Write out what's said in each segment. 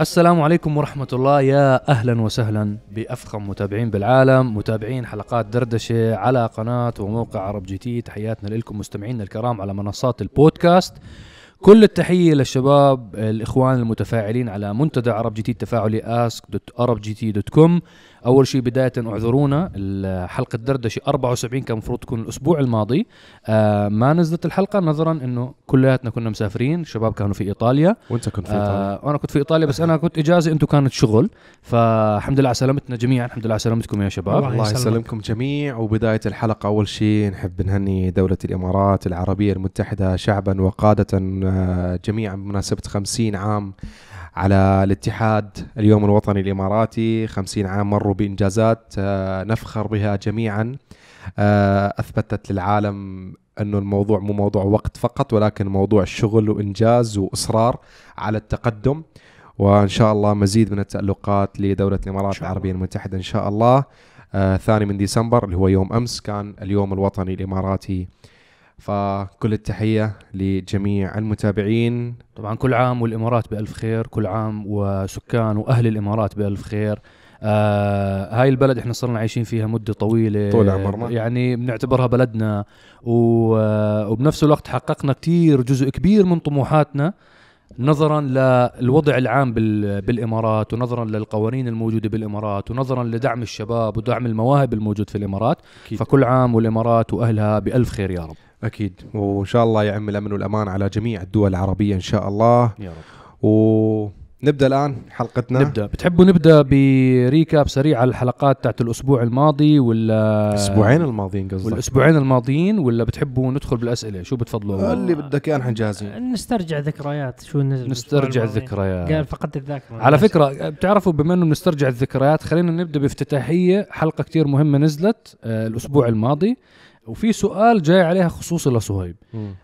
السلام عليكم ورحمة الله. يا أهلا وسهلا بأفخم متابعين بالعالم متابعين حلقات دردشة على قناة وموقع عرب GT. تحياتنا لكم مستمعينا الكرام على منصات البودكاست. كل التحية للشباب الإخوان المتفاعلين على منتدى عرب GT التفاعلي ask.arabgt.com أول شيء بداية اعذرونا. حلقه دردشه 74 كان المفروض تكون الأسبوع الماضي. آه ما نزلت الحلقة نظرا إنه كلياتنا كنا مسافرين الشباب كانوا في إيطاليا. وأنت كنت في إيطاليا. آه وأنا كنت في إيطاليا بس أنا كنت إجازة أنتم كانت شغل. فالحمد لله على سلامتنا جميعا. الحمد لله على سلامتكم يا شباب. الله يسلمكم جميع. وبداية الحلقة أول شيء نحب نهني دولة الإمارات العربية المتحدة شعبا وقادة آه، جميعا بمناسبة 50 عام على الاتحاد اليوم الوطني الإماراتي. خمسين عام مروا بإنجازات آه، نفخر بها جميعا. آه، أثبتت للعالم أنه الموضوع مو موضوع وقت فقط ولكن موضوع شغل وإنجاز وإصرار على التقدم. وإن شاء الله مزيد من التألقات لدولة الإمارات العربية المتحدة إن شاء الله. آه ثاني من ديسمبر اللي هو يوم أمس كان اليوم الوطني الإماراتي. فكل التحية لجميع المتابعين. طبعا كل عام والإمارات بألف خير كل عام وسكان وأهل الإمارات بألف خير. آه هاي البلد إحنا صرنا عايشين فيها مدة طويلة. طول عمرنا. يعني بنعتبرها بلدنا. وبنفس الوقت حققنا كتير جزء كبير من طموحاتنا نظرا للوضع العام بالإمارات ونظرا للقوانين الموجودة بالإمارات ونظرا لدعم الشباب ودعم المواهب الموجود في الإمارات. أكيد. فكل عام والإمارات وأهلها بألف خير يا رب. أكيد. وإن شاء الله يعم الأمن والأمان على جميع الدول العربية إن شاء الله. يا رب. ونبدأ الآن حلقتنا. نبدأ. بتحبوا نبدأ بريكاب سريع على الحلقات تاعت الأسبوع الماضي ولا الأسبوعين الماضيين قصدك؟ والأسبوعين الماضيين ولا بتحبوا ندخل بالأسئلة؟ شو بتفضلوا؟ اللي بدك إياه نحن جاهزين. نسترجع ذكريات شو نزل نسترجع الذكريات. قال فقدت الذاكرة. على فكرة بتعرفوا بما إنه بنسترجع الذكريات خلينا نبدأ بافتتاحية حلقة كتير مهمة نزلت آه الأسبوع الماضي. وفي سؤال جاي عليها خصوصي لصهيب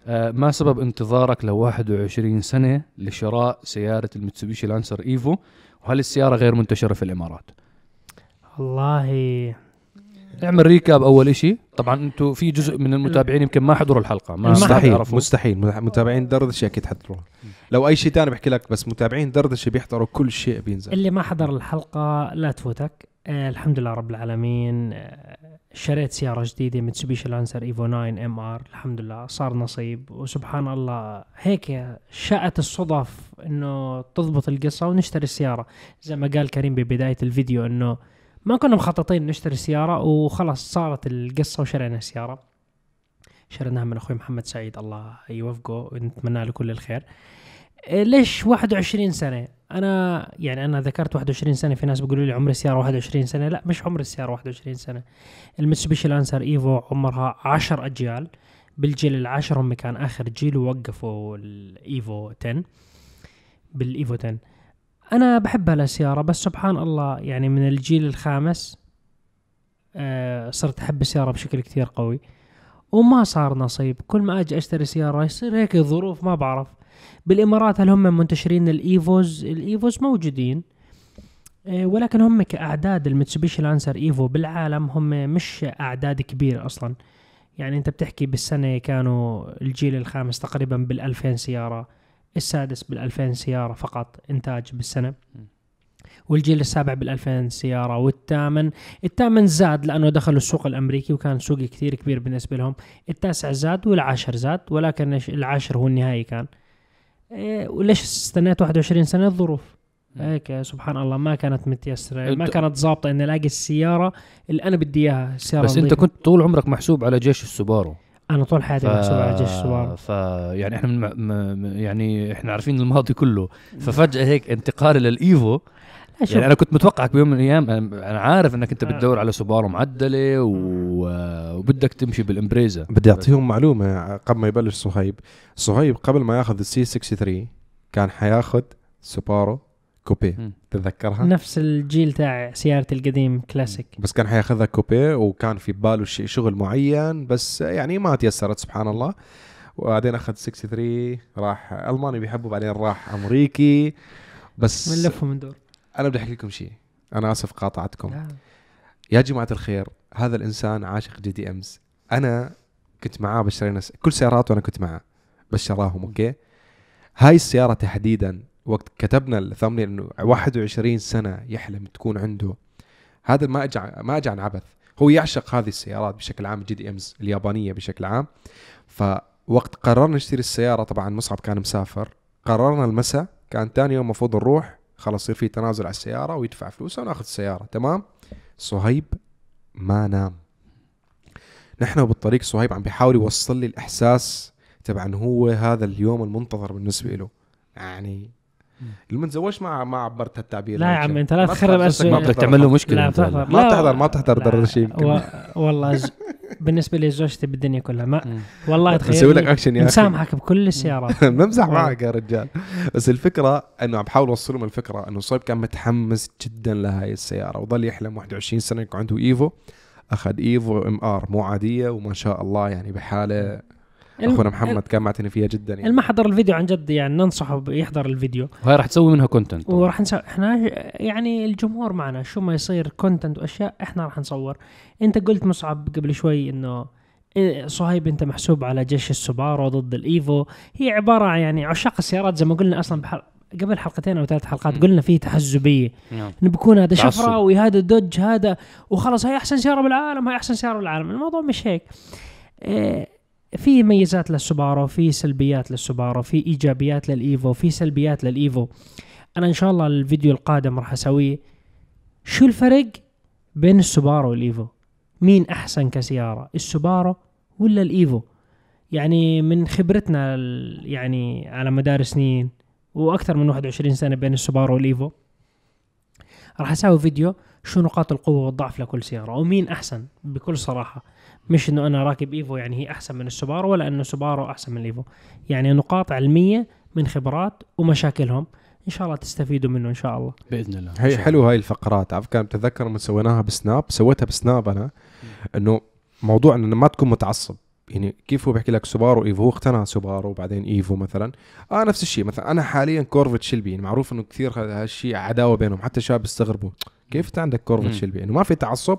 آه ما سبب انتظارك ل 21 سنة لشراء سيارة المتسوبيشي لانسر إيفو؟ وهل السيارة غير منتشرة في الإمارات؟ والله. اعمل recap أول شيء طبعا أنتم في جزء من المتابعين يمكن ما حضروا الحلقة ما مستحيل. مستحيل. متابعين دردشه أكيد حضروا لو أي شيء ثاني بحكي لك بس متابعين دردشه بيحضروا كل شيء بينزل. اللي ما حضر الحلقة لا تفوتك. آه الحمد لله رب العالمين. آه شريت سيارة جديدة متسوبيشي لانسر ايفو 9 MR الحمد لله صار نصيب. وسبحان الله هيك شاءت الصدف إنه تضبط القصة ونشتري السيارة. زي ما قال كريم ببداية الفيديو إنه ما كنا مخططين نشتري سيارة وخلاص صارت القصة وشرينا السيارة. شريناها من أخوي محمد سعيد. الله يوفقه ونتمنى له كل الخير. إيه، ليش 21 سنة؟ أنا يعني أنا ذكرت 21 سنة في ناس بيقولوا لي عمر السيارة 21 سنة. لا مش عمر السيارة 21 سنة. المتسوبيشي لانسر إيفو عمرها 10 أجيال. بالجيل العاشر هم كان آخر جيل ووقفوا الإيفو 10 بالإيفو 10 أنا بحب هالسيارة بس سبحان الله يعني من الجيل الخامس آه صرت أحب السيارة بشكل كثير قوي. وما صار نصيب. كل ما أجي أشتري سيارة يصير هيك ظروف ما بعرف. بالإمارات هل هم منتشرين الإيفوز؟ الإيفوز موجودين آه، ولكن هم كأعداد المتسوبيشي لانسر إيفو بالعالم هم مش أعداد كبيرة أصلا. يعني أنت بتحكي بالسنة كانوا الجيل الخامس تقريبا بال2000 سيارة السادس بال2000 سيارة فقط إنتاج بالسنة. والجيل السابع بال2000 سيارة والثامن. الثامن زاد لأنه دخلوا السوق الأمريكي وكان سوق كثير كبير بالنسبة لهم. التاسع زاد والعاشر زاد ولكن العاشر هو النهائي كان. إيه وليش استنيت 21 سنة؟ الظروف. هيك سبحان الله ما كانت متيسرة. ما كانت ظابطه إني ألاقي السيارة اللي أنا بدي إياها السياره بس أنت كنت طول عمرك محسوب على جيش السوبارو. أنا طول حياتي ف... محسوب على جيش السوبارو. ف يعني إحنا من م... يعني إحنا عارفين الماضي كله. ففجأة هيك انتقال للايفو يعني أنا كنت متوقعك بيوم من الأيام أنا عارف إنك أنت بتدور على سوبارو معدلة و... وبدك تمشي بالإمبريزا. بدي أعطيهم معلومة قبل ما يبلش صهيب. صهيب قبل ما ياخذ ال C 63 كان حياخذ سوبارو coupe. تتذكرها؟ نفس الجيل تاع سيارتي القديم كلاسيك. بس كان حياخذها coupe وكان في باله شيء شغل معين بس يعني ما تيسرت سبحان الله. وبعدين أخذ 63 راح ألماني بيحبه بعدين راح أمريكي. بس من لف ومن دور أنا بدي أحكي لكم شيء. أنا آسف قاطعتكم. لا. يا جماعة الخير هذا الإنسان عاشق JDMs أنا كنت معاه بشترينا كل سياراته أنا كنت معاه. بس شراهم أوكي؟ هاي السيارة تحديدا وقت كتبنا ال thumbnail إنه 21 سنة يحلم تكون عنده. هذا ما اجى ما اجى عن عبث هو يعشق هذه السيارات بشكل عام جي دي امز اليابانية بشكل عام. فوقت قررنا نشتري السيارة طبعا مصعب كان مسافر. قررنا المساء كان ثاني يوم المفروض نروح. خلاص يصير في تنازل على السيارة ويدفع فلوسه وناخذ السياره تمام؟ صهيب ما نام. نحن بالطريق صهيب عم بيحاول يوصل لي الإحساس تبع هو هذا اليوم المنتظر بالنسبة له. يعني اللي ما تزوجش ما ما عبرت هالتعبير لا يا عم انت لا تخرب أسئلة. ما بدك تعمل له مشكلة لا بتحضر. ما بتحضر- ما بتحضر يمكن. و... والله ز... بالنسبة لي زوجتي بالدنيا كلها ما. والله نسوي لك تخيل اكشن يا أخي. مسامحك بكل السيارات. بمزح معك يا رجال. بس الفكرة إنه عم بحاول اوصل لهم الفكرة إنه صهيب كان متحمس جدا لهاي السيارة وظل يحلم 21 سنة يكون عنده إيفو. أخذ إيفو MR مو عادية وما شاء الله يعني بحالة أخونا محمد كان معتني فيها جدا يعني. اللي ما حضر الفيديو عن جد يعني ننصحه يحضر الفيديو. وهي راح تسوي منها content وراح نسوي إحنا يعني الجمهور معنا شو ما يصير content وأشياء إحنا راح نصور. أنت قلت مصعب قبل شوي إنه إيه، صهيب أنت محسوب على جيش السوبارو ضد الإيفو. هي عبارة عن يعني عشاق السيارات زي ما قلنا أصلا بحل... قبل حلقتين أو ثلاث حلقات. قلنا في تحزبية. نعم. انه بيكون هذا تعصب. شفراوي هذا دوج هذا وخلص هاي أحسن سيارة بالعالم هاي أحسن سيارة بالعالم. الموضوع مش هيك. إيه، في ميزات للسوبارو في سلبيات للسوبارو في إيجابيات للإيفو في سلبيات للإيفو. أنا إن شاء الله الفيديو القادم راح أسويه. شو الفرق بين السوبارو والإيفو؟ مين أحسن كسيارة السوبارو ولا الإيفو؟ يعني من خبرتنا يعني على مدار سنين وأكثر من 21 سنة بين السوبارو والإيفو راح أسوي فيديو شو نقاط القوة والضعف لكل سيارة ومين أحسن بكل صراحة. مش إنه أنا راكب إيفو يعني هي أحسن من السوبارو ولا إنه سوبارو أحسن من الإيفو. يعني نقاط علميه من خبرات ومشاكلهم. إن شاء الله تستفيدوا منه إن شاء الله. بإذن الله. هي حلو هاي الفقرات. عارف كان بتذكر لما سويناها بسناب سويتها بسناب أنا إنه موضوع إنه ما تكون متعصب. يعني كيف هو بيحكي لك سوبارو إيفو؟ هو اقتنع سوبارو وبعدين إيفو مثلا. آه نفس الشيء. مثلا أنا حاليا كورفت شلبي. يعني معروف إنه كثير هالشيء عداوة بينهم. حتى الشباب بيستغربوا كيف أنت عندك كورفت. شلبي؟ إنه ما في تعصب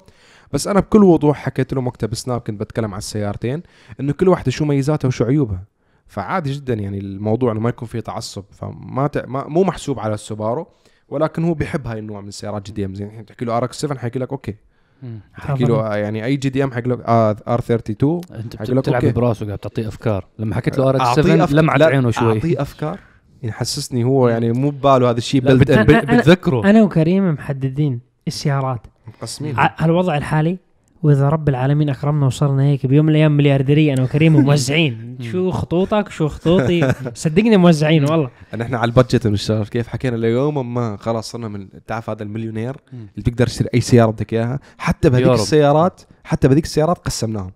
بس أنا بكل وضوح حكيت لهم وقتها بسناب كنت بتكلم على السيارتين إنه كل واحدة شو ميزاتها وشو عيوبها. فعادي جدا يعني الموضوع إنه ما يكون فيه تعصب فما ت... ما مو محسوب على السوبارو ولكن هو بيحب هاي النوع من السيارات JDM. يعني تحكي له RX 7 حيحكي لك أوكي. مم. تحكي له آه، يعني أي JDM حيقول لك R 32 أنت حكي بتلعب. براسه قاعد تعطيه أفكار. لما حكيت له R أعطيه 7 أفك- لمعت عينه شوي. أعطيه أفكار. يحسسني هو يعني مو بباله هذا الشيء لا، بت- بلد أنا- بتذكره أنا وكريم محددين السيارات. مقسمين. الوضع الحالي وإذا رب العالمين أكرمنا وصرنا هيك بيوم من الأيام مليارديرية أنا وكريم موزعين. شو خطوطك شو خطوطي؟ صدقني موزعين والله. نحن على البادجت بنشتغل كيف حكينا ليوم ما خلاص صرنا من تعرف هذا المليونير. اللي بتقدر تشتري أي سيارة بدك إياها. حتى بهذيك. السيارات حتى بهذيك السيارات قسمناهم.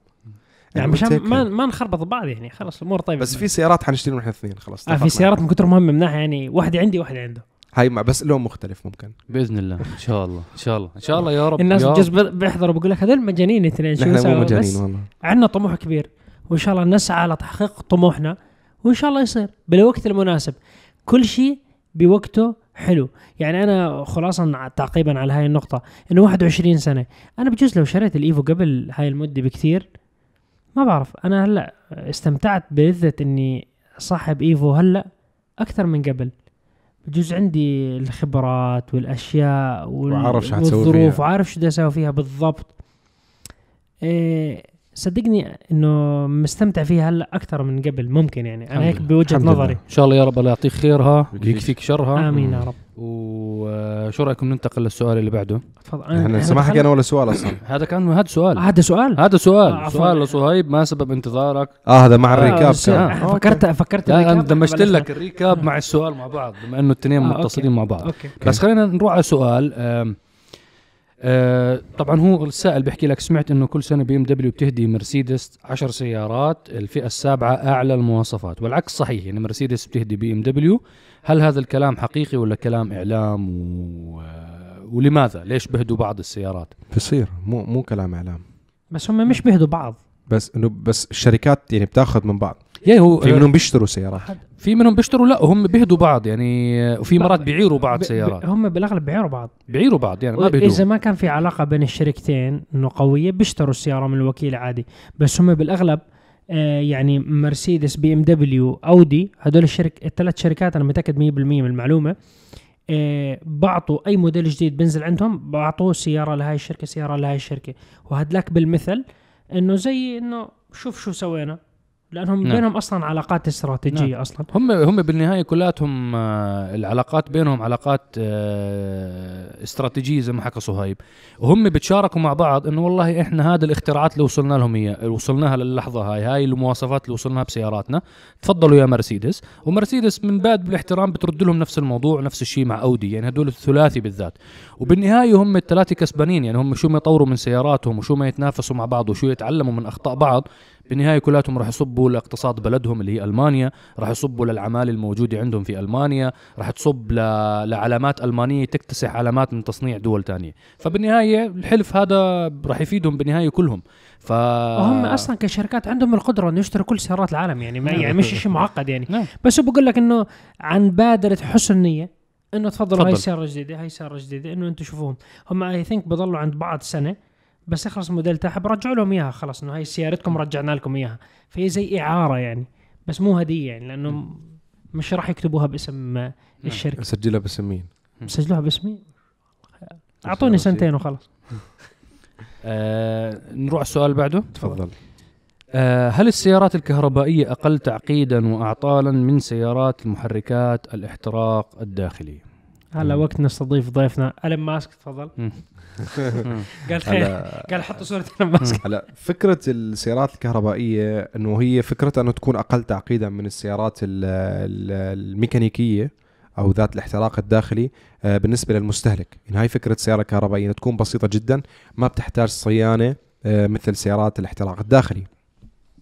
يعني مشان. ما ما نخربط ببعض يعني خلص الأمور طيبة بس في سيارات حنشتري نحن اثنين خلاص آه في. سيارات من كثر مهمه من ناحيه يعني واحدة عندي واحدة عنده هاي مع بس لون مختلف ممكن بإذن الله إن شاء الله إن شاء الله إن شاء الله يا رب الناس. بجوز بيحضروا بيقول لك هذول مجانين الاثنين شو نحن مو؟ مجانين بس والله عندنا طموح كبير وإن شاء الله نسعى لتحقيق طموحنا وإن شاء الله يصير بالوقت المناسب كل شيء بوقته حلو يعني أنا خلاصا تعقيبا على هاي النقطة إنه 21 سنة أنا بجوز لو شريت الإيفو قبل هاي المدة بكثير ما بعرف. أنا هلأ استمتعت بلذة إني صاحب إيفو هلأ أكثر من قبل. بجوز عندي الخبرات والأشياء وال... وعارف شو والظروف فيها. وعارف شو بدي أسوي فيها بالضبط. إيه صدقني إنه مستمتع فيها هلأ أكثر من قبل ممكن يعني. أنا هيك. بوجهة نظري. إن شاء الله يا رب الله يعطيك خيرها. ويكفيك شرها آمين يا رب. وشو رأيكم ننتقل للسؤال اللي بعده؟ تفضل. إحنا لسه ما حكينا ولا سؤال أصلا؟ هذا كان هذا سؤال. هذا سؤال. هذا سؤال. آه،. سؤال لصهيب ما سبب انتظارك. آه هذا مع آه، ال recap كان. آه، فكرت فكرت لا ال recap أنا دمجت. لك ال recap مع السؤال مع بعض. بما إنه الاثنين آه، أوكي. متصلين مع بعض. أوكي. بس خلينا نروح على سؤال. آه، طبعا هو السائل بيحكي لك سمعت إنه كل سنة بي إم دبليو بتهدي مرسيدس 10 سيارات الفئة السابعة أعلى المواصفات. والعكس صحيح يعني مرسيدس بتهدي بي إم دبليو هل هذا الكلام حقيقي ولا كلام إعلام و... ولماذا؟ ليش بهدوا بعض السيارات؟ بصير مو مو كلام إعلام. بس هم مش بيهدوا بعض. بس انه بس الشركات يعني بتاخذ من بعض. يعني هو في منهم بيشتروا سيارات. في منهم بيشتروا؟ لا هم بيهدوا بعض يعني وفي مرات بيعيروا بعض سيارات. هم بالأغلب بيعيروا بعض. بيعيروا بعض يعني ما إذا بيهدوا ما كان في علاقة بين الشركتين إنه قوية بيشتروا السيارة من الوكيل عادي. بس هم بالأغلب يعني مرسيدس بي إم دبليو أودي هدول الشرك الثلاث شركات أنا متأكد 100% من المعلومة. آه بعطوا أي موديل جديد بنزل عندهم بعطوه سيارة لهاي الشركة سيارة لهاي الشركة. وهدلاك بالمثل إنه زي إنه شوف شو سوينا. لأنهم نعم. بينهم أصلا علاقات استراتيجية نعم. أصلا. هم هم بالنهاية كلاتهم آه، العلاقات بينهم علاقات آه، استراتيجية زي ما حكى صهيب وهم بتشاركوا مع بعض إنه والله إحنا هذا الاختراعات اللي وصلنا لهم هي وصلناها للحظة هاي هاي المواصفات اللي وصلناها بسياراتنا. تفضلوا يا مرسيدس. ومرسيدس من باب بالاحترام بترد لهم نفس الموضوع نفس الشيء مع أودي يعني هدول الثلاثي بالذات. وبالنهاية هم الثلاثه كسبانين يعني هم شو ما يطوروا من سياراتهم وشو ما يتنافسوا مع بعض وشو يتعلموا من أخطاء بعض بالنهاية كلاتهم راح يصبوا لاقتصاد بلدهم اللي هي ألمانيا راح يصبوا للعماله الموجودة عندهم في ألمانيا راح تصب ل... لعلامات ألمانية تكتسح علامات من تصنيع دول تانية. فبالنهاية الحلف هذا راح يفيدهم بالنهاية كلهم. ف وهم أصلا كشركات عندهم القدرة إنه يشتروا كل سيارات العالم يعني ما يعني مش شيء معقد يعني. نعم. بس بقول لك إنه عن بادرة حسن نية إنه تفضلوا هاي تفضل. السياره الجديده هاي السياره الجديده إنه أنتم شوفوهم. هم اي ثينك بضلوا عند بعض سنة. بس يخلص الموديل تاعها برجعوا لهم إياها خلص إنه هاي سيارتكم رجعنا لكم إياها. فهي زي إعارة يعني بس مو هدية يعني لأنه مش راح يكتبوها باسم الشركة. سجلها باسم مين؟ سجلوها باسمي أعطوني سنتين وخلاص. آه نروح على السؤال اللي بعده؟ تفضل. آه هل السيارات الكهربائية أقل تعقيدا واعطالا من سيارات المحركات الاحتراق الداخلي؟ هلا وقت نستضيف ضيفنا. ألين ماسك تفضل. قال خير. قال حطوا صورة ألين ماسك. هلا فكرة السيارات الكهربائية إنه هي فكرتها أنه تكون أقل تعقيدا من السيارات ال- ال- الميكانيكية أو ذات الاحتراق الداخلي آه، بالنسبة للمستهلك. يعني هاي فكرة السياره الكهربائيه إنها تكون بسيطة جدا ما بتحتاج صيانة آه، مثل سيارات الاحتراق الداخلي.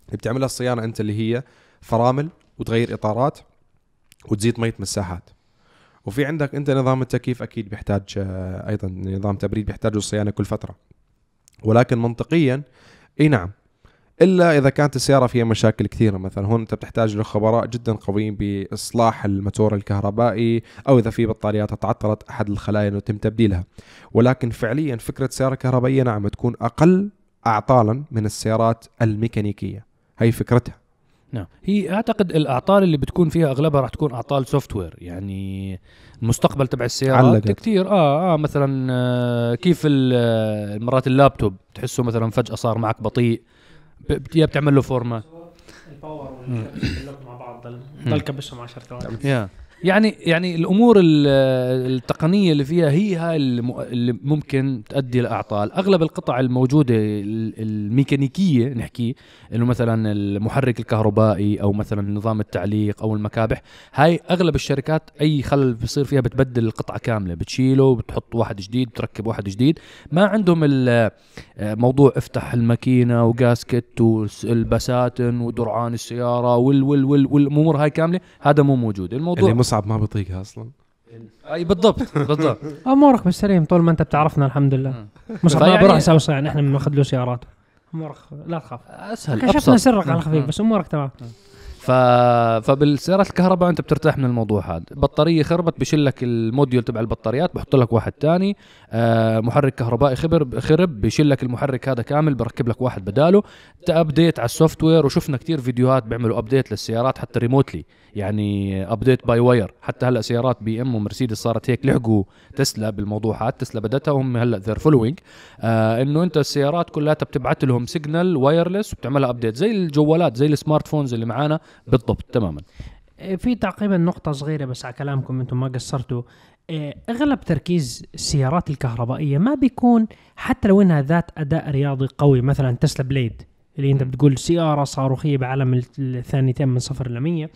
اللي بتعملها الصيانة أنت اللي هي فرامل وتغير إطارات وتزيد مية مساحات. وفي عندك أنت نظام التكييف أكيد بيحتاج آه، أيضا نظام تبريد بيحتاج صيانه كل فترة. ولكن منطقيا إي نعم. إلا إذا كانت السيارة فيها مشاكل كثيرة مثلا هون أنت بتحتاج لخبراء جدا قويين بإصلاح الموتور الكهربائي أو إذا في بطاريات تعطلت أحد الخلايا انه يتم تبديلها. ولكن فعليا فكرة سيارة كهربائية نعم تكون أقل اعطالا من السيارات الميكانيكية. هي فكرتها. نعم. هي أعتقد الأعطال اللي بتكون فيها أغلبها راح تكون أعطال software يعني المستقبل تبع السيارات علقت. كثير آه آه مثلا آه كيف آه، مرات اللابتوب تحسه مثلا فجأة صار معك بطيء يا بتعمل له format ال power مع بعض ضل كبسهم 10 ثواني. يا يعني يعني الأمور ال- التقنية اللي فيها هي هاي اللي ممكن تؤدي لاعطال أغلب القطع الموجودة ال- الميكانيكية نحكي إنه مثلا المحرك الكهربائي أو مثلا نظام التعليق أو المكابح هاي أغلب الشركات أي خلل بصير فيها بتبدل القطعة كاملة بتشيله وبتحط واحد جديد بتركب واحد جديد. ما عندهم موضوع افتح الماكينة وجاسكت والبساتن ودرعان السيارة وال وال وال والأمور هاي كاملة هذا مو موجود. الموضوع مصعب ما بيطيقها أصلا. أي بالضبط بالضبط. امورك بالسليم طول ما أنت بتعرفنا الحمد لله. مش ما بروح سوسه يعني إحنا بناخذ له سيارات. امورك لا تخاف. أسهل كشفنا سرك على الخفيف بس امورك تمام. ف... فبالسيارات الكهرباء انت بترتاح من الموضوع هذا. بطارية خربت بشيل لك ال module تبع البطاريات بحط لك واحد تاني. آه محرك كهربائي خبر خرب بشيل لك المحرك هذا كامل بركب لك واحد بداله. ت update على ال software وشفنا كتير فيديوهات بيعملوا update للسيارات حتى remotely يعني update by wire حتى هلأ سيارات بي إم ومرسيدس صارت هيك لحقوا تسلا بالموضوع هذا. تسلا بدتها وهم هلأ they're following آه إنه انت السيارات كلها بتبعت لهم signal wireless وبتعملها update زي الجوالات زي ال smartphones اللي معانا. بالضبط. تماما. إيه، في تقريبا نقطة صغيرة بس على كلامكم أنتم ما قصرتوا. إيه، أغلب تركيز السيارات الكهربائية ما بيكون حتى لو إنها ذات أداء رياضي قوي مثلا تسلا Plaid اللي أنت بتقول سيارة صاروخية بعالم الثانيتين من صفر ل 100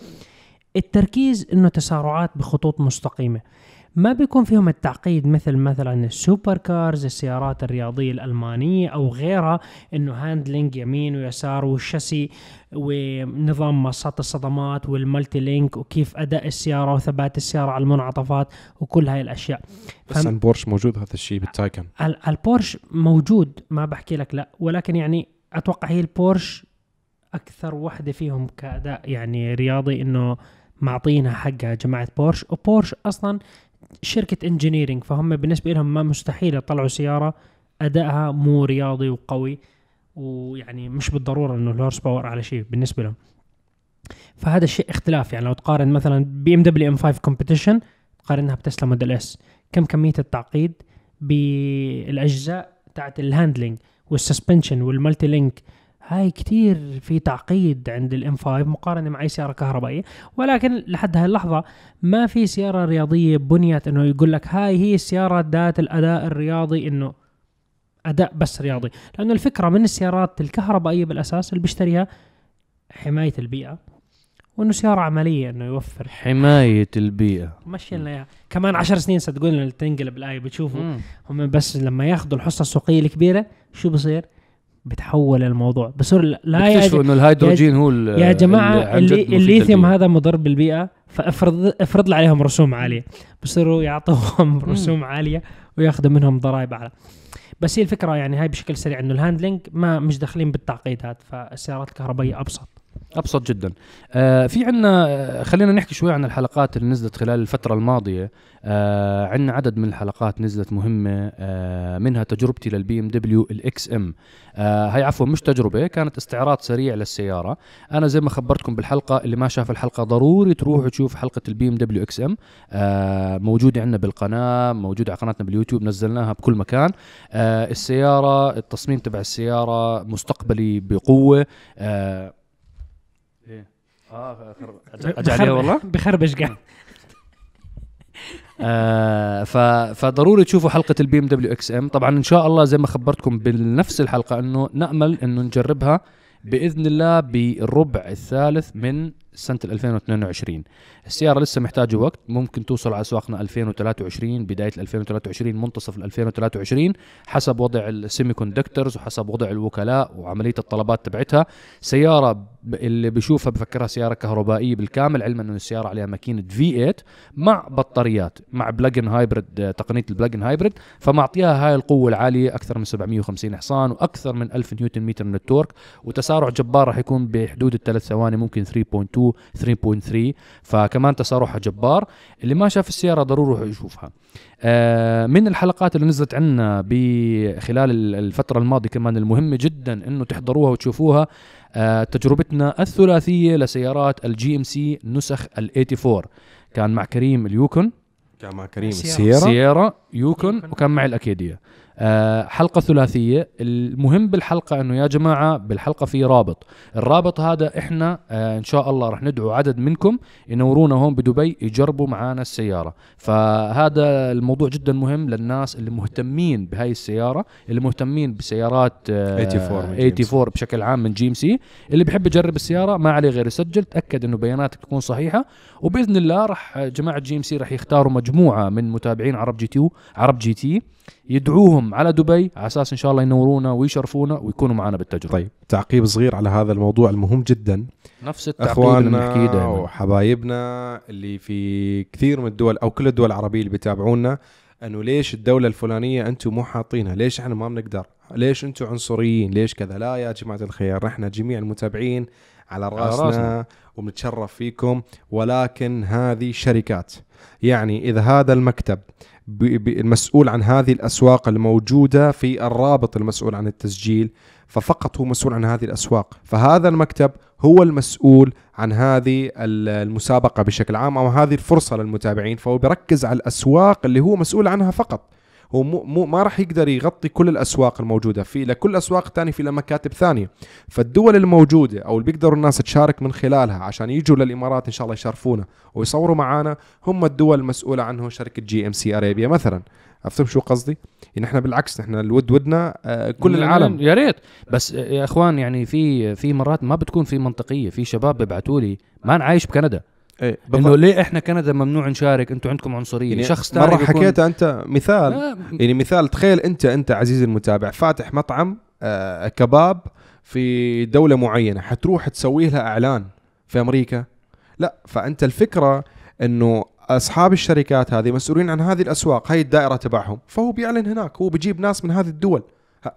التركيز إنه تسارعات بخطوط مستقيمة. ما بيكون فيهم التعقيد مثل مثلا ال super cars السيارات الرياضية الألمانية أو غيرها إنه handling يمين ويسار والشاسي ونظام ماصات الصدمات وال multi-link وكيف أداء السيارة وثبات السيارة على المنعطفات وكل هاي الأشياء. بس فهم- عن بورش موجود هذا الشيء بالتايكن. ال- البورش موجود ما بحكي لك لا ولكن يعني أتوقع هي البورش أكثر وحدة فيهم كأداء يعني رياضي إنه معطينها حقها جماعة بورش. وبورش أصلا شركة engineering فهم بالنسبة لهم ما مستحيل يطلعوا سيارة أدائها مو رياضي وقوي ويعني مش بالضرورة إنه ال horsepower أعلى شيء بالنسبة لهم. فهذا الشيء اختلاف يعني لو تقارن مثلا بي ام دبليو M5 Competition تقارنها بتسلا Model S كم كمية التعقيد بالأجزاء تاعت ال handling وال suspension وال multi-link هاي كتير في تعقيد عند ال M5 مقارنة مع أي سيارة كهربائية ولكن لحد هاي اللحظه ما في سيارة رياضية بنيت إنه يقول لك هاي هي السيارة ذات الأداء الرياضي إنه أداء بس رياضي لأنه الفكرة من السيارات الكهربائية بالأساس اللي بيشتريها حماية البيئة وإنه سيارة عملية إنه يوفر حماية البيئة مشي لنا إياها كمان عشر سنين صدقوني تنقلب الآية بتشوفوا. هم بس لما ياخذوا الحصة السوقية الكبيرة شو بصير؟ بتحول الموضوع. بصير لا يا بيكتشفوا إنه الهيدروجين هو يا جماعة اللي الليثيوم. هذا مضر بالبيئة فافرض افرض لي عليهم رسوم عالية. بصيروا يعطوهم رسوم عالية وياخذوا منهم ضرائب أعلى. بس هي الفكرة يعني هاي بشكل سريع إنه ال handling ما مش داخلين بالتعقيد هذا فالسيارات الكهربائية أبسط. أبسط جدا. آه في عنا آه، خلينا نحكي شوي عن الحلقات اللي نزلت خلال الفترة الماضية. آه عندنا عدد من الحلقات نزلت مهمة آه منها تجربتي للبي إم دبليو ال XM. آه هي عفوا مش تجربة كانت استعراض سريع للسيارة. أنا زي ما خبرتكم بالحلقة اللي ما شاف الحلقة ضروري تروحوا تشوف حلقة البي إم دبليو XM. آه موجودة عندنا بالقناة موجودة على قناتنا باليوتيوب نزلناها بكل مكان. آه السيارة التصميم تبع السيارة مستقبلي بقوة. آه آه أجي عليها والله؟ بخربش قاعد. آه ف... فضروري تشوفوا حلقة البي ام دبليو XM طبعا إن شاء الله زي ما خبرتكم بنفس الحلقة إنه نأمل إنه نجربها بإذن الله بالربع الثالث من سنة 2022 السيارة لسه محتاجة وقت. ممكن توصل على اسواقنا 2023 بداية 2023 منتصف 2023 حسب وضع ال semiconductors وحسب وضع الوكلاء وعملية الطلبات تبعتها. سيارة اللي بيشوفها بفكرها سيارة كهربائية بالكامل علما انه السيارة عليها ماكينة V8 مع بطاريات مع plug-in hybrid تقنية ال plug-in hybrid فمعطيها هاي القوة العالية أكثر من 750 حصان وأكثر من 1000 نيوتن متر من ال torque. وتسارع جبار راح يكون بحدود الثلاث ثواني ممكن 3.2 3.3 فكمان تسارعها جبار. اللي ما شاف السيارة ضروري يروح يشوفها. آه، من الحلقات اللي نزلت عنا بخلال ال- الفترة الماضية كمان المهمة جدا إنه تحضروها وتشوفوها آه، تجربتنا الثلاثية لسيارات ال GMC نسخ ال AT4 كان مع كريم ال Yukon كان مع كريم سيارة. السيارة سيارة Yukon Yukon. وكان معي ال Acadia آه حلقة ثلاثية. المهم بالحلقة أنه يا جماعة بالحلقة في رابط. الرابط هذا إحنا آه إن شاء الله رح ندعو عدد منكم ينورونا هون بدبي يجربوا معانا السيارة. فهذا الموضوع جدا مهم للناس اللي مهتمين بهاي السيارة اللي مهتمين بسيارات آه 84 من 84 بشكل عام من GMC. اللي بيحب يجرب السيارة ما عليه غير يسجل تأكد أنه بياناتك تكون صحيحة. وبإذن الله راح جماعة GMC راح يختاروا مجموعة من متابعين عرب GT عرب GT. يدعوهم على دبي على أساس إن شاء الله ينورونا ويشرفونا ويكونوا معنا بالتجربة. طيب تعقيب صغير على هذا الموضوع المهم جدا. نفس التعقيب اللي أخواننا دائما. وحبايبنا اللي في كثير من الدول أو كل الدول العربية اللي بيتابعونا أنه ليش الدولة الفلانية أنتم مو حاطينها؟ ليش إحنا ما بنقدر؟ ليش أنتم عنصريين؟ ليش كذا؟ لا يا جماعة الخير إحنا جميع المتابعين على راسنا, راسنا. وبنتشرف فيكم ولكن هذه شركات. يعني إذا هذا المكتب المسؤول عن هذه الأسواق الموجودة في الرابط المسؤول عن التسجيل ففقط هو مسؤول عن هذه الأسواق. فهذا المكتب هو المسؤول عن هذه ال- المسابقة بشكل عام أو هذه الفرصة للمتابعين فهو بيركز على الأسواق اللي هو مسؤول عنها فقط. هو مو ما راح يقدر يغطي كل الأسواق الموجودة. في لكل أسواق ثانية في مكاتب ثانية. فالدول الموجودة أو اللي بيقدروا الناس تشارك من خلالها عشان يجوا للإمارات إن شاء الله يشرفونا ويصوروا معانا هم الدول المسؤولة عنه شركة GMC Arabia مثلا. عرفتم شو قصدي؟ يعني إحنا بالعكس إحنا الود ودنا آه، كل العالم. يا ريت. بس يا إخوان يعني في في مرات ما بتكون في منطقية. في شباب بيبعتوا لي ما أنا عايش بكندا. إيه. إنه ليه إحنا كندا ممنوع نشارك؟ أنتم عندكم عنصرية. يعني شخص ثاني مره حكيت أنت مثال. آه، يعني مثال تخيل أنت أنت عزيزي المتابع فاتح مطعم آه، كباب في دولة معينة حتروح تسوي لها إعلان في أمريكا. لا فأنت الفكرة إنه أصحاب الشركات هذه مسؤولين عن هذه الأسواق هاي الدائرة تبعهم. فهو بيعلن هناك هو بيجيب ناس من هذه الدول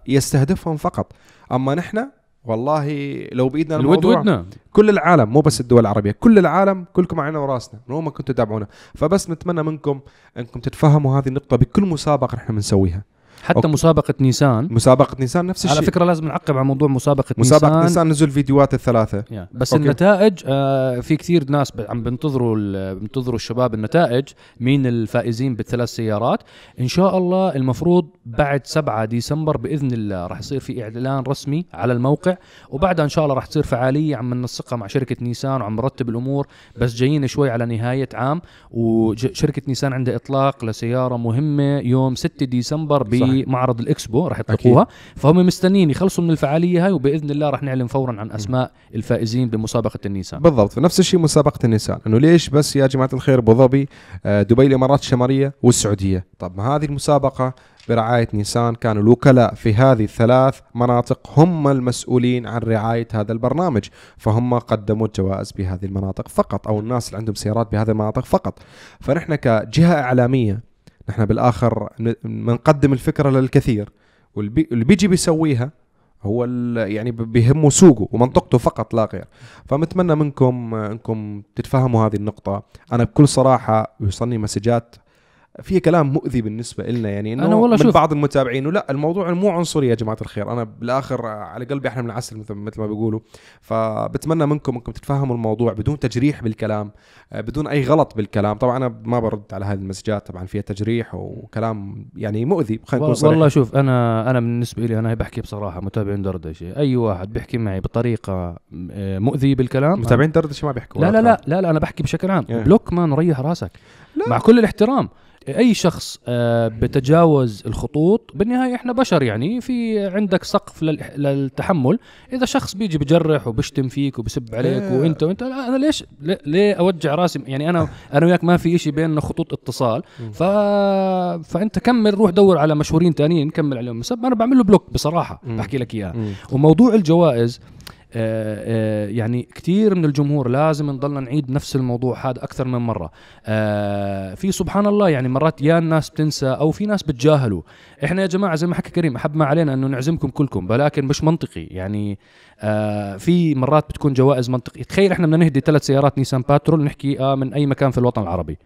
يستهدفهم فقط. أما نحن والله لو بإيدنا الود الموضوع ودنا. كل العالم مو بس الدول العربية كل العالم كلكم عينا وراسنا من وين ما كنتوا تتابعونا فبس نتمنى منكم أنكم تتفهموا هذه النقطة بكل مسابقة نحن بنسويها. حتى okay. مسابقة نيسان. مسابقة نيسان نفس الشيء. على فكرة لازم نعقب على موضوع مسابقة نيسان. نيسان نزل الفيديوهات الثلاثة. yeah. بس okay. النتائج آه في كثير ناس ب- عم بنتظروا ال- بنتظروا الشباب النتائج مين الفائزين بالثلاث سيارات. إن شاء الله المفروض بعد 7 ديسمبر بإذن الله راح يصير في إعلان رسمي على الموقع وبعدها إن شاء الله راح تصير فعالية. عم ننسقها مع شركة نيسان وعم نرتب الأمور بس جايين شوي على نهاية عام وشركه نيسان عندها إطلاق لسيارة مهمة يوم 6 ديسمبر بمعرض الإكسبو راح يطلقوها فهم مستنيين يخلصوا من الفعالية هاي وبإذن الله راح نعلن فورا عن أسماء الفائزين بمسابقة النيسان. بالضبط. نفس الشيء مسابقة النيسان. إنه ليش بس يا جماعة الخير أبو ظبي آه، دبي الإمارات الشمالية والسعودية. طب ما هذه المسابقة برعاية نيسان كانوا الوكلاء في هذه الثلاث مناطق هم المسؤولين عن رعاية هذا البرنامج. فهم قدموا الجوائز بهذه المناطق فقط أو الناس اللي عندهم سيارات بهذه المناطق فقط. فنحن كجهة إعلامية نحن بالآخر بنقدم الفكرة للكثير. واللي بي- اللي بيجي بيسويها هو يعني بيهمه سوقه ومنطقته فقط لا غير. فمتمنى منكم آه، إنكم تتفهموا هذه النقطة. أنا بكل صراحة يوصلني مسجات في كلام مؤذي بالنسبة لنا يعني إنه أنا والله من شوف- بعض المتابعين ولا الموضوع مو عنصري يا جماعة الخير أنا بالآخر آه، على قلبي إحنا بنعسل مثل مثل ما بيقولوا فبتمنى منكم إنكم تتفهموا الموضوع بدون تجريح بالكلام آه، بدون أي غلط بالكلام طبعا أنا ما برد على هذه المسجات طبعا فيها تجريح وكلام يعني مؤذي خلينا نكون صريحين. والله شوف أنا أنا بالنسبة لي أنا بحكي بصراحة متابعين دردشة أي واحد بيحكي معي بطريقة آه، مؤذية بالكلام متابعين دردشة ما بيحكوا لا لا. لا لا لا أنا بحكي بشكل عام Yeah. block man ريح راسك لا. مع كل الاحترام أي شخص آه، بتجاوز الخطوط بالنهاية إحنا بشر يعني في عندك سقف للتحمل إذا شخص بيجي بجرح وبشتم فيك وبسب عليك إيه. وأنت وأنت أنا ليش ليه- أوجع رأسي يعني أنا أنا وياك ما في إشي بيننا خطوط اتصال. ف... فأنت كمل روح دور على مشهورين تانيين كمل عليهم مسب أنا بعمل له بلوك بصراحة. بحكي لك اياها. وموضوع الجوائز يعني كثير من الجمهور لازم نضلنا نعيد نفس الموضوع هذا أكثر من مرة. آه، في سبحان الله يعني مرات يا الناس بتنسى أو في ناس بتجاهلوا. إحنا يا جماعة زي ما حكى كريم أحب ما علينا انه نعزمكم كلكم ولكن مش منطقي. يعني آه في مرات بتكون جوائز منطقية. تخيل إحنا بدنا نهدي ثلاث سيارات نيسان باترول نحكي آه من أي مكان في الوطن العربي.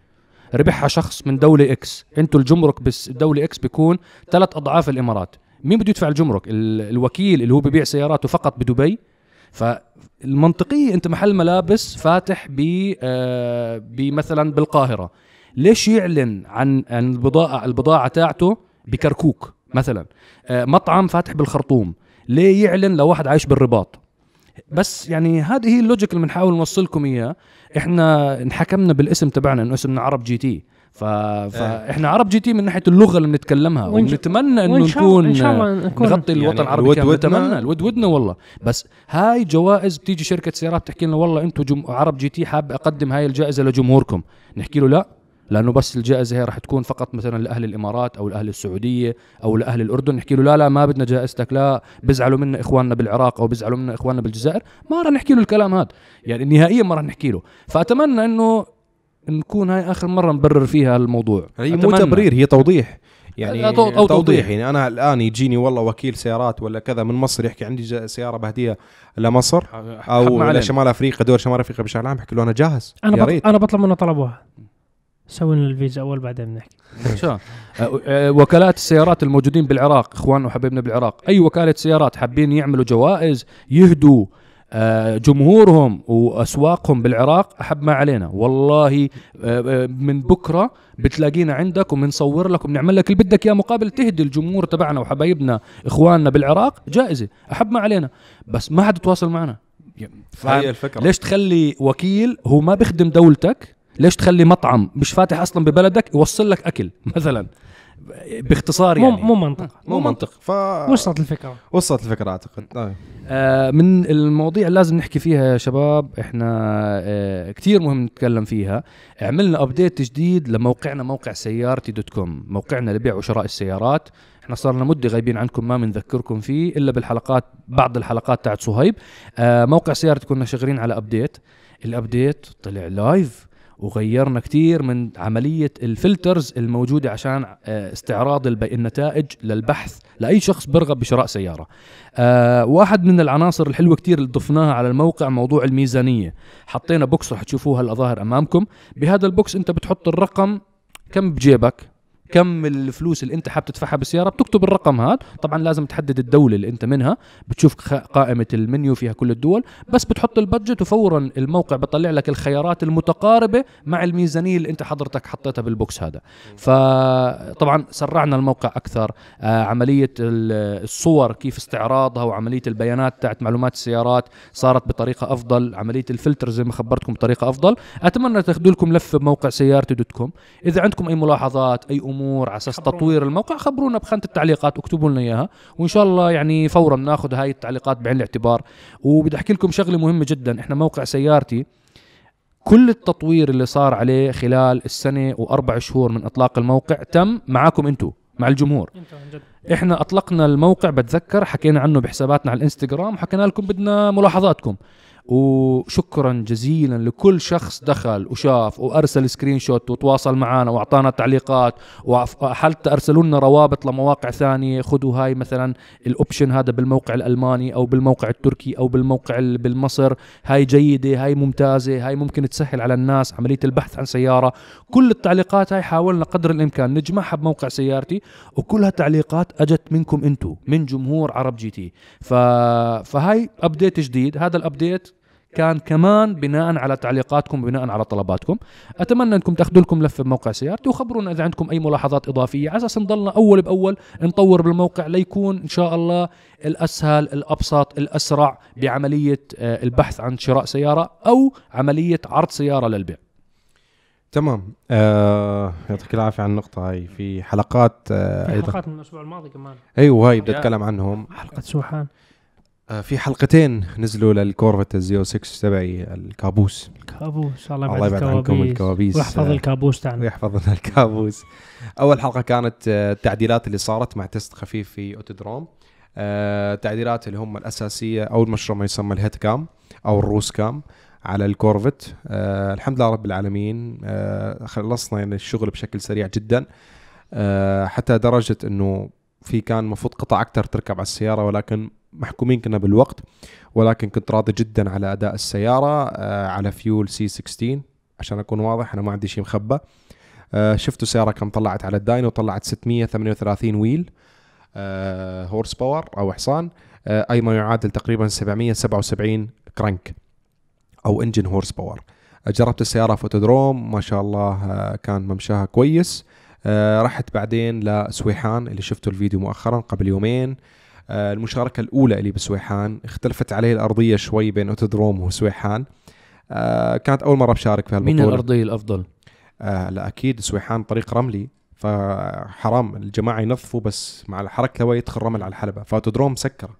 ربحها شخص من دولة X أنتوا الجمرك بس دولة X بيكون ثلاث أضعاف الإمارات. مين بده يدفع الجمرك؟ ال- الوكيل اللي هو ببيع سياراته فقط بدبي؟ فالمنطقية أنت محل ملابس فاتح ب آه، بمثلا بالقاهرة. ليش يعلن عن عن البضاعة البضاعة تاعته؟ بكركوك مثلا. آه، مطعم فاتح بالخرطوم. ليه يعلن لواحد عايش بالرباط؟ بس يعني هذه هي ال logic اللي بنحاول نوصلكم إياه. إحنا انحكمنا بالاسم تبعنا إنه اسمنا عرب GT. ف... فاحنا عرب GT من ناحية اللغة اللي بنتكلمها ونتمنى إنه نكون إن شاء الله نكون- نغطي الوطن يعني العربي الود كامل. ودنا. نتمنى. الود ودنا والله. بس هاي جوائز بتيجي شركة سيارات تحكي لنا والله أنتم جم... عرب GT حاب أقدم هاي الجائزة لجمهوركم. نحكي له لا لأنه بس الجائزة هي راح تكون فقط مثلا لأهل الإمارات أو لأهل السعودية أو لأهل الأردن. نحكي له لا لا ما بدنا جائزتك لا بزعلوا منا إخواننا بالعراق أو بزعلوا منا إخواننا بالجزائر. ما راح نحكي له الكلام هذا. يعني نهائيا ما راح نحكي له. فأتمنى إنه نكون هاي آخر مرة نبرر فيها الموضوع هي مو. تبرير هي توضيح يعني أو- أو توضيح. يعني أنا الآن يجيني والله وكيل سيارات ولا كذا من مصر يحكي عندي سيارة بهدية لمصر أو. لشمال أفريقيا دول شمال أفريقيا بشكل عام بحكي له أنا جاهز أنا يا. ريت أنا بطلب منه طلب واحد سوي لنا الفيزا أول بعدين بنحكي ان شاء الله. وكالات السيارات الموجودين بالعراق إخواننا وحبايبنا بالعراق أي وكالة سيارات حابين يعملوا جوائز يهدوا جمهورهم وأسواقهم بالعراق أحب ما علينا. والله أه، أه، من بكرة بتلاقينا عندك وبنصور لك وبنعمل لك اللي بدك إياه مقابل تهدي الجمهور تبعنا وحبايبنا إخواننا بالعراق جائزة أحب ما علينا. بس ما حد تواصل معنا؟ هي الفكرة. ليش تخلي وكيل هو ما بيخدم دولتك؟ ليش تخلي مطعم مش فاتح أصلا ببلدك يوصل لك أكل مثلا؟ باختصار يعني. مو منطق. مو منطق. ف وصلت الفكرة؟ وصلت الفكرة أعتقد. آه. آه من المواضيع اللي لازم نحكي فيها يا شباب إحنا آه كتير مهم نتكلم فيها. عملنا update جديد لموقعنا موقع سيارتي dot com موقعنا لبيع وشراء السيارات. إحنا صار لنا مدة غايبين عنكم ما بنذكركم فيه إلا بالحلقات بعض الحلقات تاعت صهيب. آه موقع سيارتي كنا شغالين على update ال update طلع live وغيرنا كتير من عملية ال filters الموجودة عشان آه، استعراض النتائج للبحث لأي شخص برغب بشراء سيارة. آه واحد من العناصر الحلوة كتير اللي ضفناها على الموقع موضوع الميزانية. حطينا box رح تشوفوها هلأ ظاهر أمامكم. بهذا ال box أنت بتحط الرقم كم بجيبك؟ كم الفلوس اللي انت حاب تدفعها بالسيارة بتكتب الرقم هذا. طبعا لازم تحدد الدولة اللي انت منها بتشوف قائمة المنيو فيها كل الدول بس بتحط البادجت وفورا الموقع بيطلع لك الخيارات المتقاربة مع الميزانية اللي انت حضرتك حطيتها بالبوكس هذا. فطبعا سرعنا الموقع أكثر. آه عملية ال- الصور كيف استعراضها وعملية البيانات تاعت معلومات السيارات صارت بطريقة أفضل. عملية الفلتر زي ما خبرتكم بطريقة أفضل. أتمنى تاخذوا لكم لفة بموقع سيارتي dot com. إذا عندكم أي ملاحظات أي أمور على أساس. تطوير الموقع خبرونا بخانة التعليقات واكتبوا لنا إياها وإن شاء الله يعني فورا ناخذ هاي التعليقات بعين الاعتبار. وبدي أحكي لكم شغلة مهمة جدا إحنا موقع سيارتي كل التطوير اللي صار عليه خلال السنة وأربع شهور من إطلاق الموقع تم معاكم أنتم مع الجمهور. إحنا أطلقنا الموقع بتذكر حكينا عنه بحساباتنا على الإنستغرام وحكينا لكم بدنا ملاحظاتكم. وشكرا جزيلا لكل شخص دخل وشاف وأرسل screenshot وتواصل معنا وأعطانا تعليقات وحتى ارسلوا لنا روابط لمواقع ثانية؟ خذوا هاي مثلا ال option هذا بالموقع الألماني أو بالموقع التركي أو بالموقع ال- بالمصر. هاي جيدة هاي ممتازة هاي ممكن تسهل على الناس عملية البحث عن سيارة. كل التعليقات هاي حاولنا قدر الإمكان نجمعها بموقع سيارتي وكلها تعليقات أجت منكم أنتم من جمهور عرب GT. ف... فهاي update جديد. هذا ال update كان كمان بناء على تعليقاتكم وبناء على طلباتكم. أتمنى أنكم تاخذوا لكم لفه بموقع سيارتي وخبرونا إذا عندكم أي ملاحظات إضافية. على أساس نضلنا أول بأول نطور بالموقع ليكون إن شاء الله الأسهل الأبسط الأسرع بعملية آه، البحث عن شراء سيارة أو عملية عرض سيارة للبيع. تمام. آه يعطيك العافية على النقطة هاي. في حلقات آه في حلقات من الأسبوع الماضي كمان. أيوه هاي بدي. أتكلم عنهم. حلقة سويحان. في حلقتين نزلوا لل Corvette ال zero 6 تبعي الكابوس. كابوس الله الله يبعد يبعد عنكم الكوابيس آه، الكابوس تاعنا. ويحفظ لنا الكابوس. أول حلقة كانت آه، التعديلات اللي صارت مع test خفيف في أوتودروم. آه، التعديلات اللي هم الأساسية أو المشروع ما يسمى ال head cam أو ال race cam على ال Corvette. آه الحمد لله رب العالمين. آه خلصنا يعني الشغل بشكل سريع جدا. آه حتى درجة إنه في كان مفروض قطع أكثر تركب على السيارة ولكن محكومين كنا بالوقت ولكن كنت راضي جدا على أداء السيارة آه على fuel C16 عشان أكون واضح أنا ما عندي شيء مخبى آه شفتوا سيارة كم طلعت على ال dyno طلعت 638 wheel horsepower أو حصان آه أي ما يعادل تقريبا 777 crank أو engine horsepower جربت السيارة في اوتودروم ما شاء الله كان ممشاها كويس. رحت بعدين لسويحان اللي شفتوا الفيديو مؤخرا قبل يومين. المشاركة الأولى اللي بسويحان. اختلفت عليه الأرضية شوي بين أوتودروم وسويحان. آه كانت أول مرة بشارك في هالبطولة. مين الأرضية الأفضل؟ آه لا أكيد سويحان طريق رملي. فحرام الجماعة ينظفوا بس مع الحركة هو يدخل رمل على الحلبة. فأوتودروم مسكر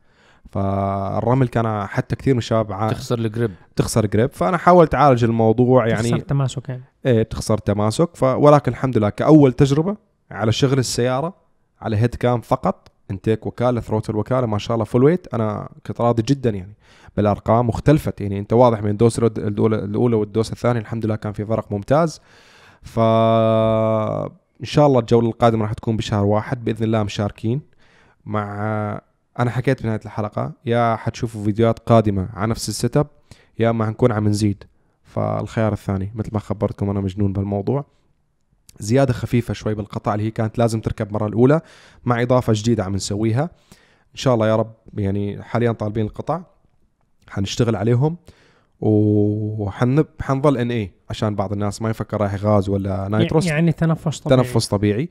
فالرمل كان حتى كثير من الشباب عا- تخسر الجريب. تخسر جريب. فأنا حاولت أعالج الموضوع يعني يعني تماسك يعني. إيه تخسر تماسك. ف ولكن الحمد لله كأول تجربة على شغل السيارة على head cam فقط. intake وكالة throttle وكالة ما شاء الله full weight أنا كنت راضي جدا يعني بالأرقام واختلفت يعني. أنت واضح من الدوس الاولى والدوس الثاني الحمد لله كان في فرق ممتاز. ف إن شاء الله الجولة القادمة راح تكون بشهر واحد بإذن الله مشاركين مع أنا حكيت بنهايه الحلقة يا حتشوفوا فيديوهات قادمة على نفس ال setup يا اما حنكون عم نزيد. فالخيار الثاني مثل ما خبرتكم أنا مجنون بالموضوع زيادة خفيفة شوي بالقطع اللي هي كانت لازم تركب مرة الأولى مع إضافة جديدة عم نسويها. إن شاء الله يا رب يعني حاليا طالبين القطع حنشتغل عليهم وحنب حنظل إن اي عشان بعض الناس ما يفكر رايح غاز ولا نايتروس يعني تنفس طبيعي. تنفس طبيعي.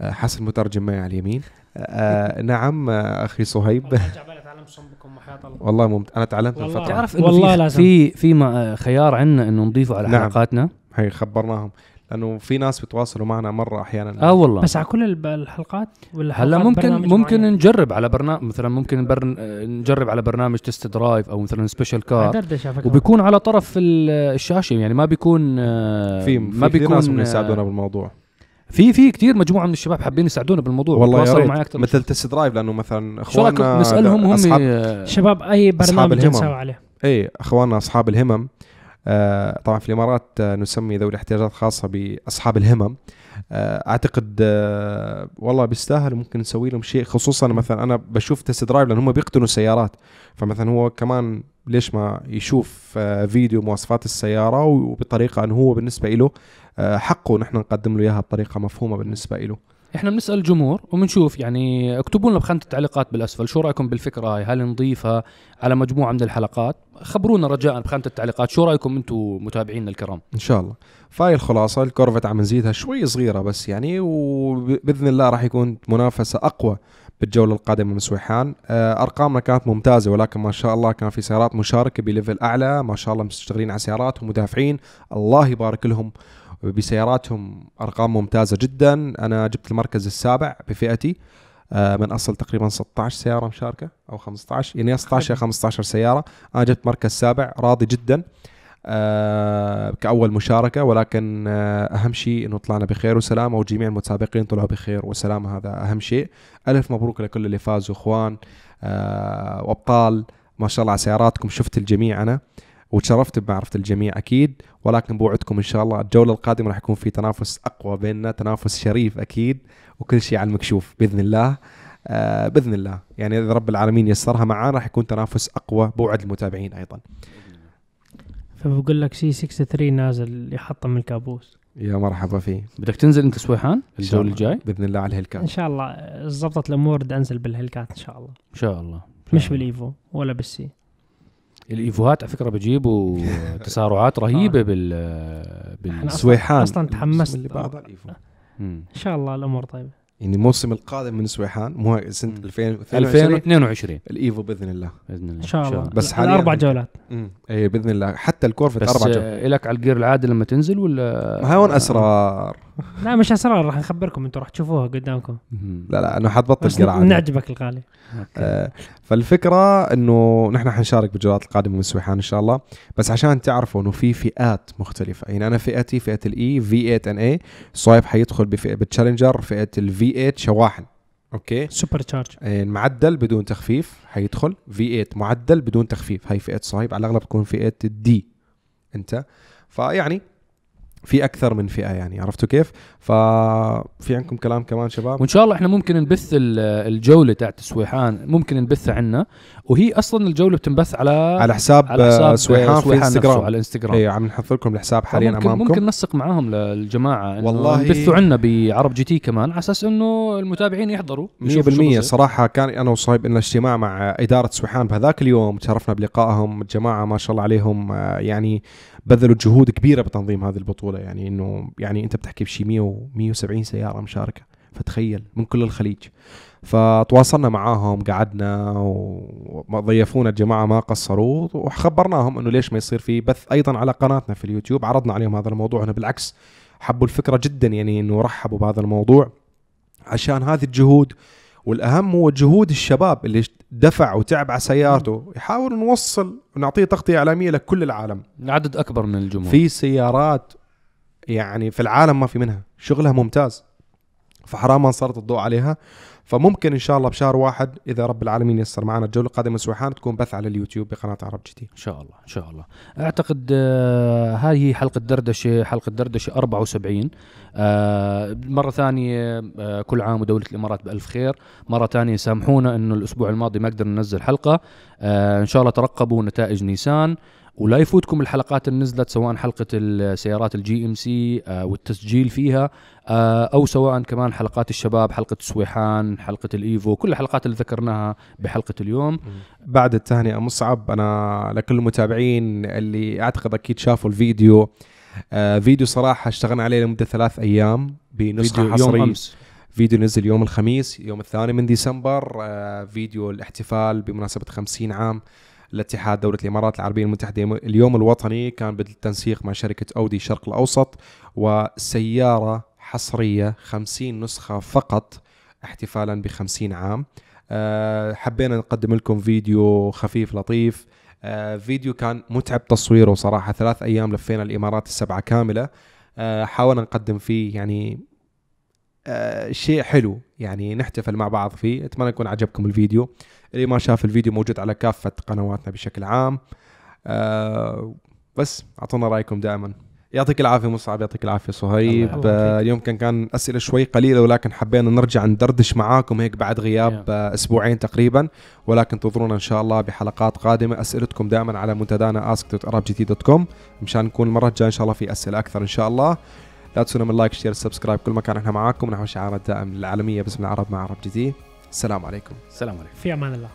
آه، حسن مترجم معي على اليمين. آه نعم آه، أخي صهيب. والله رجع بالي اتعلم صنبكم وحياة الله. والله ممت... أنا تعلمت والله. الفترة. تعرف والله في لازم. في في ما- خيار عندنا إنه نضيفه على نعم. حلقاتنا. هي خبرناهم. لأنه في ناس بتواصلوا معنا مرة أحيانا. آه والله. بس على كل الحلقات ولا هلا ممكن ممكن معين؟ نجرب على برنامج مثلا ممكن برن... آه، نجرب على برنامج test drive أو مثلا special car. وبيكون على طرف ال- الشاشة يعني ما بيكون آه، في ما في كثير ناس بيكون ممكن يساعدونا آه، بالموضوع. في في كثير مجموعة من الشباب حابين يساعدونا بالموضوع والله يا بيتواصلوا ريت. معي أكثر. مثل test drive لأنه مثلا إخواننا نسألهم هم آه، شباب أي أصحاب برنامج الهمم. نسوي عليه؟ اي إخواننا أصحاب الهمم. آه طبعا في الإمارات آه نسمي ذوي الاحتياجات الخاصه بأصحاب الهمم. آه أعتقد آه والله بيستاهل ممكن نسوي لهم شيء خصوصا مثلا أنا بشوف test drive لأن هم بيقتنوا سيارات فمثلا هو كمان ليش ما يشوف آه فيديو مواصفات السيارة وبطريقة أنه هو بالنسبة له آه حقه نحن نقدم له إياها بطريقة مفهومة بالنسبة له إحنا بنسأل الجمهور وبنشوف يعني اكتبوا لنا بخانة التعليقات بالأسفل شو رأيكم بالفكرة هاي؟ هل نضيفها على مجموعة من الحلقات؟ خبرونا رجاء بخانة التعليقات شو رأيكم أنتم متابعينا الكرام؟ إن شاء الله. فهي الخلاصه الكورفت عم نزيدها شوي صغيرة بس يعني وبإذن الله راح يكون منافسة أقوى بالجولة القادمة من سويحان. آه، أرقامنا كانت ممتازة ولكن ما شاء الله كان في سيارات مشاركة بليفل أعلى. ما شاء الله مشتغلين على سيارات ومدافعين. الله يبارك لهم. بسياراتهم أرقام ممتازة جدا. أنا جبت المركز السابع بفئتي آه، من أصل تقريبا 16 سيارة مشاركة أو 15 يعني 16 15 سيارة. أنا جبت مركز سابع راضي جدا آه كأول مشاركة. ولكن آه أهم شيء أنه طلعنا بخير وسلامة وجميع المتسابقين طلعوا بخير وسلامة هذا أهم شيء. ألف مبروك لكل اللي فازوا إخوان آه وأبطال. ما شاء الله على سياراتكم. شفت الجميع أنا. وتشرفت بمعرفة الجميع أكيد ولكن بوعدكم إن شاء الله الجولة القادمة راح يكون في تنافس أقوى بيننا تنافس شريف أكيد وكل شيء على المكشوف بإذن الله. آه بإذن الله. يعني إذا رب العالمين يسرها معانا راح يكون تنافس أقوى بوعد المتابعين أيضا. فبقول لك C63 نازل يحطم الكابوس. يا مرحبا فيه. بدك تنزل أنت سويحان الجولة. الجاي؟ بإذن الله على ال Hellcat إن شاء الله. زبطت الأمور بدي أنزل بال Hellcat إن شاء الله. إن شاء الله. مش بال Evo ولا بال C. الإيفوهات على فكرة بجيبوا تسارعات رهيبة بال إحنا بال أصلاً- سويحان. أصلاً تحمست. الإيفو. مم. إن شاء الله الأمور طيبة. يعني الموسم القادم من سويحان مو سنة مم. 2022 2022 الإيفو بإذن الله. بإذن الله. إن شاء الله. بس حالياً أربع جولات. اي بإذن الله. حتى الكورفت بس أربع جولات. آه، إلك على الجير العادي لما تنزل ولا؟ ما هون أسرار. لا مش اسرار راح نخبركم أنتم راح تشوفوها قدامكم. لا لا انه حتبطل قرعه نعجبك الغالي. آه فالفكرة إنه نحن حنشارك بالجولات القادمة من سويحان إن شاء الله. بس عشان تعرفوا إنه في فئات مختلفة. يعني أنا فئتي فئة ال V8 NA صايب حيدخل بفئة بال Challenger فئة ال V8 شواحن. okay؟ supercharge آه، معدل بدون تخفيف حيدخل. V8 معدل بدون تخفيف. هاي فئة صايب. على الأغلب تكون فئة ال D أنت؟ فيعني في أكثر من فئة يعني عرفتوا كيف؟ ففي عندكم كلام كمان شباب؟ وإن شاء الله إحنا ممكن نبث ال- الجولة تاعت سويحان ممكن نبثها عنا وهي أصلا الجولة بتنبث على على حساب, على حساب آه، سويحان في نفسه انستغرام على الانستغرام اي عم نحط لكم الحساب حاليا ممكن أمامكم. ممكن ننسق معاهم للجماعه إنه والله- يبثوا عنا بعرب GT كمان على أساس إنه المتابعين يحضروا. يشوفوا شو 100% بصير. صراحة كان أنا وصايب لنا اجتماع مع إدارة سويحان بهذاك اليوم تشرفنا بلقائهم. الجماعة ما شاء الله عليهم آه، يعني بذلوا جهود كبيرة بتنظيم هذه البطولة يعني إنه يعني أنت بتحكي بشي 100 و 170 سيارة مشاركة. فتخيل من كل الخليج. فتواصلنا معاهم قعدنا وضيفونا الجماعة ما قصروا وخبرناهم إنه ليش ما يصير في بث أيضا على قناتنا في اليوتيوب. عرضنا عليهم هذا الموضوع هنا بالعكس حبوا الفكرة جدا يعني إنه رحبوا بهذا الموضوع عشان هذه الجهود. والأهم هو جهود الشباب اللي دفع وتعب على سيارته. يحاول نوصل ونعطيه تغطية إعلامية لكل العالم. عدد أكبر من الجمهور. في سيارات يعني في العالم ما في منها. شغلها ممتاز. فحرام نسلط الضوء عليها. فممكن إن شاء الله بشهر واحد إذا رب العالمين يسر معنا الجولة. القادمه من سويحان تكون بث على اليوتيوب بقناة عرب جي إن شاء الله إن شاء الله. أعتقد آه هاي حلقة دردشة حلقة دردشة 74 آه مرة ثانية آه كل عام ودولة الإمارات بألف خير. مرة ثانية سامحونا إنه الأسبوع الماضي ما قدرنا ننزل حلقة. آه إن شاء الله ترقبوا نتائج نيسان. ولا يفوتكم الحلقات اللي نزلت سواء حلقة السيارات ال GMC آه والتسجيل فيها آه أو سواء كمان حلقات الشباب حلقة سويحان حلقة ال Evo كل الحلقات اللي ذكرناها بحلقة اليوم. بعد التهنئة مصعب أنا لكل المتابعين اللي أعتقد أكيد شافوا الفيديو. آه فيديو صراحة اشتغلنا عليه لمدة ثلاث أيام بنسخة حصرية. فيديو نزل يوم الخميس يوم الثاني من ديسمبر. آه فيديو الاحتفال بمناسبة 50 عام لاتحاد دولة الإمارات العربية المتحدة اليوم الوطني كان بالتنسيق مع شركة أودي الشرق الأوسط وسيارة حصرية 50 نسخة فقط احتفالا ب 50 عام. آه حبينا نقدم لكم فيديو خفيف لطيف. آه فيديو كان متعب تصويره صراحة. ثلاث أيام لفينا الإمارات السبعة كاملة. آه حاولنا نقدم فيه يعني آه شيء حلو. يعني نحتفل مع بعض فيه. أتمنى يكون عجبكم الفيديو. اللي ما شاف الفيديو موجود على كافة قنواتنا بشكل عام. آه بس أعطونا رأيكم دائما. يعطيك العافية مصعب يعطيك العافية صهيب. آه اليوم كان كان أسئلة شوي قليلة ولكن حبينا نرجع ندردش معاكم هيك بعد غياب آه أسبوعين تقريبا. ولكن انتظرونا إن شاء الله بحلقات قادمة. أسئلتكم دائما على منتدانا ask.arabgt.com مشان نكون المرة الجاية إن شاء الله في أسئلة أكثر إن شاء الله. لا تنسونا من like share subscribe كل مكان إحنا معاكم. نحو شعار الدائم العالميه باسم العرب مع عرب GT. السلام عليكم. السلام عليكم. في أمان الله.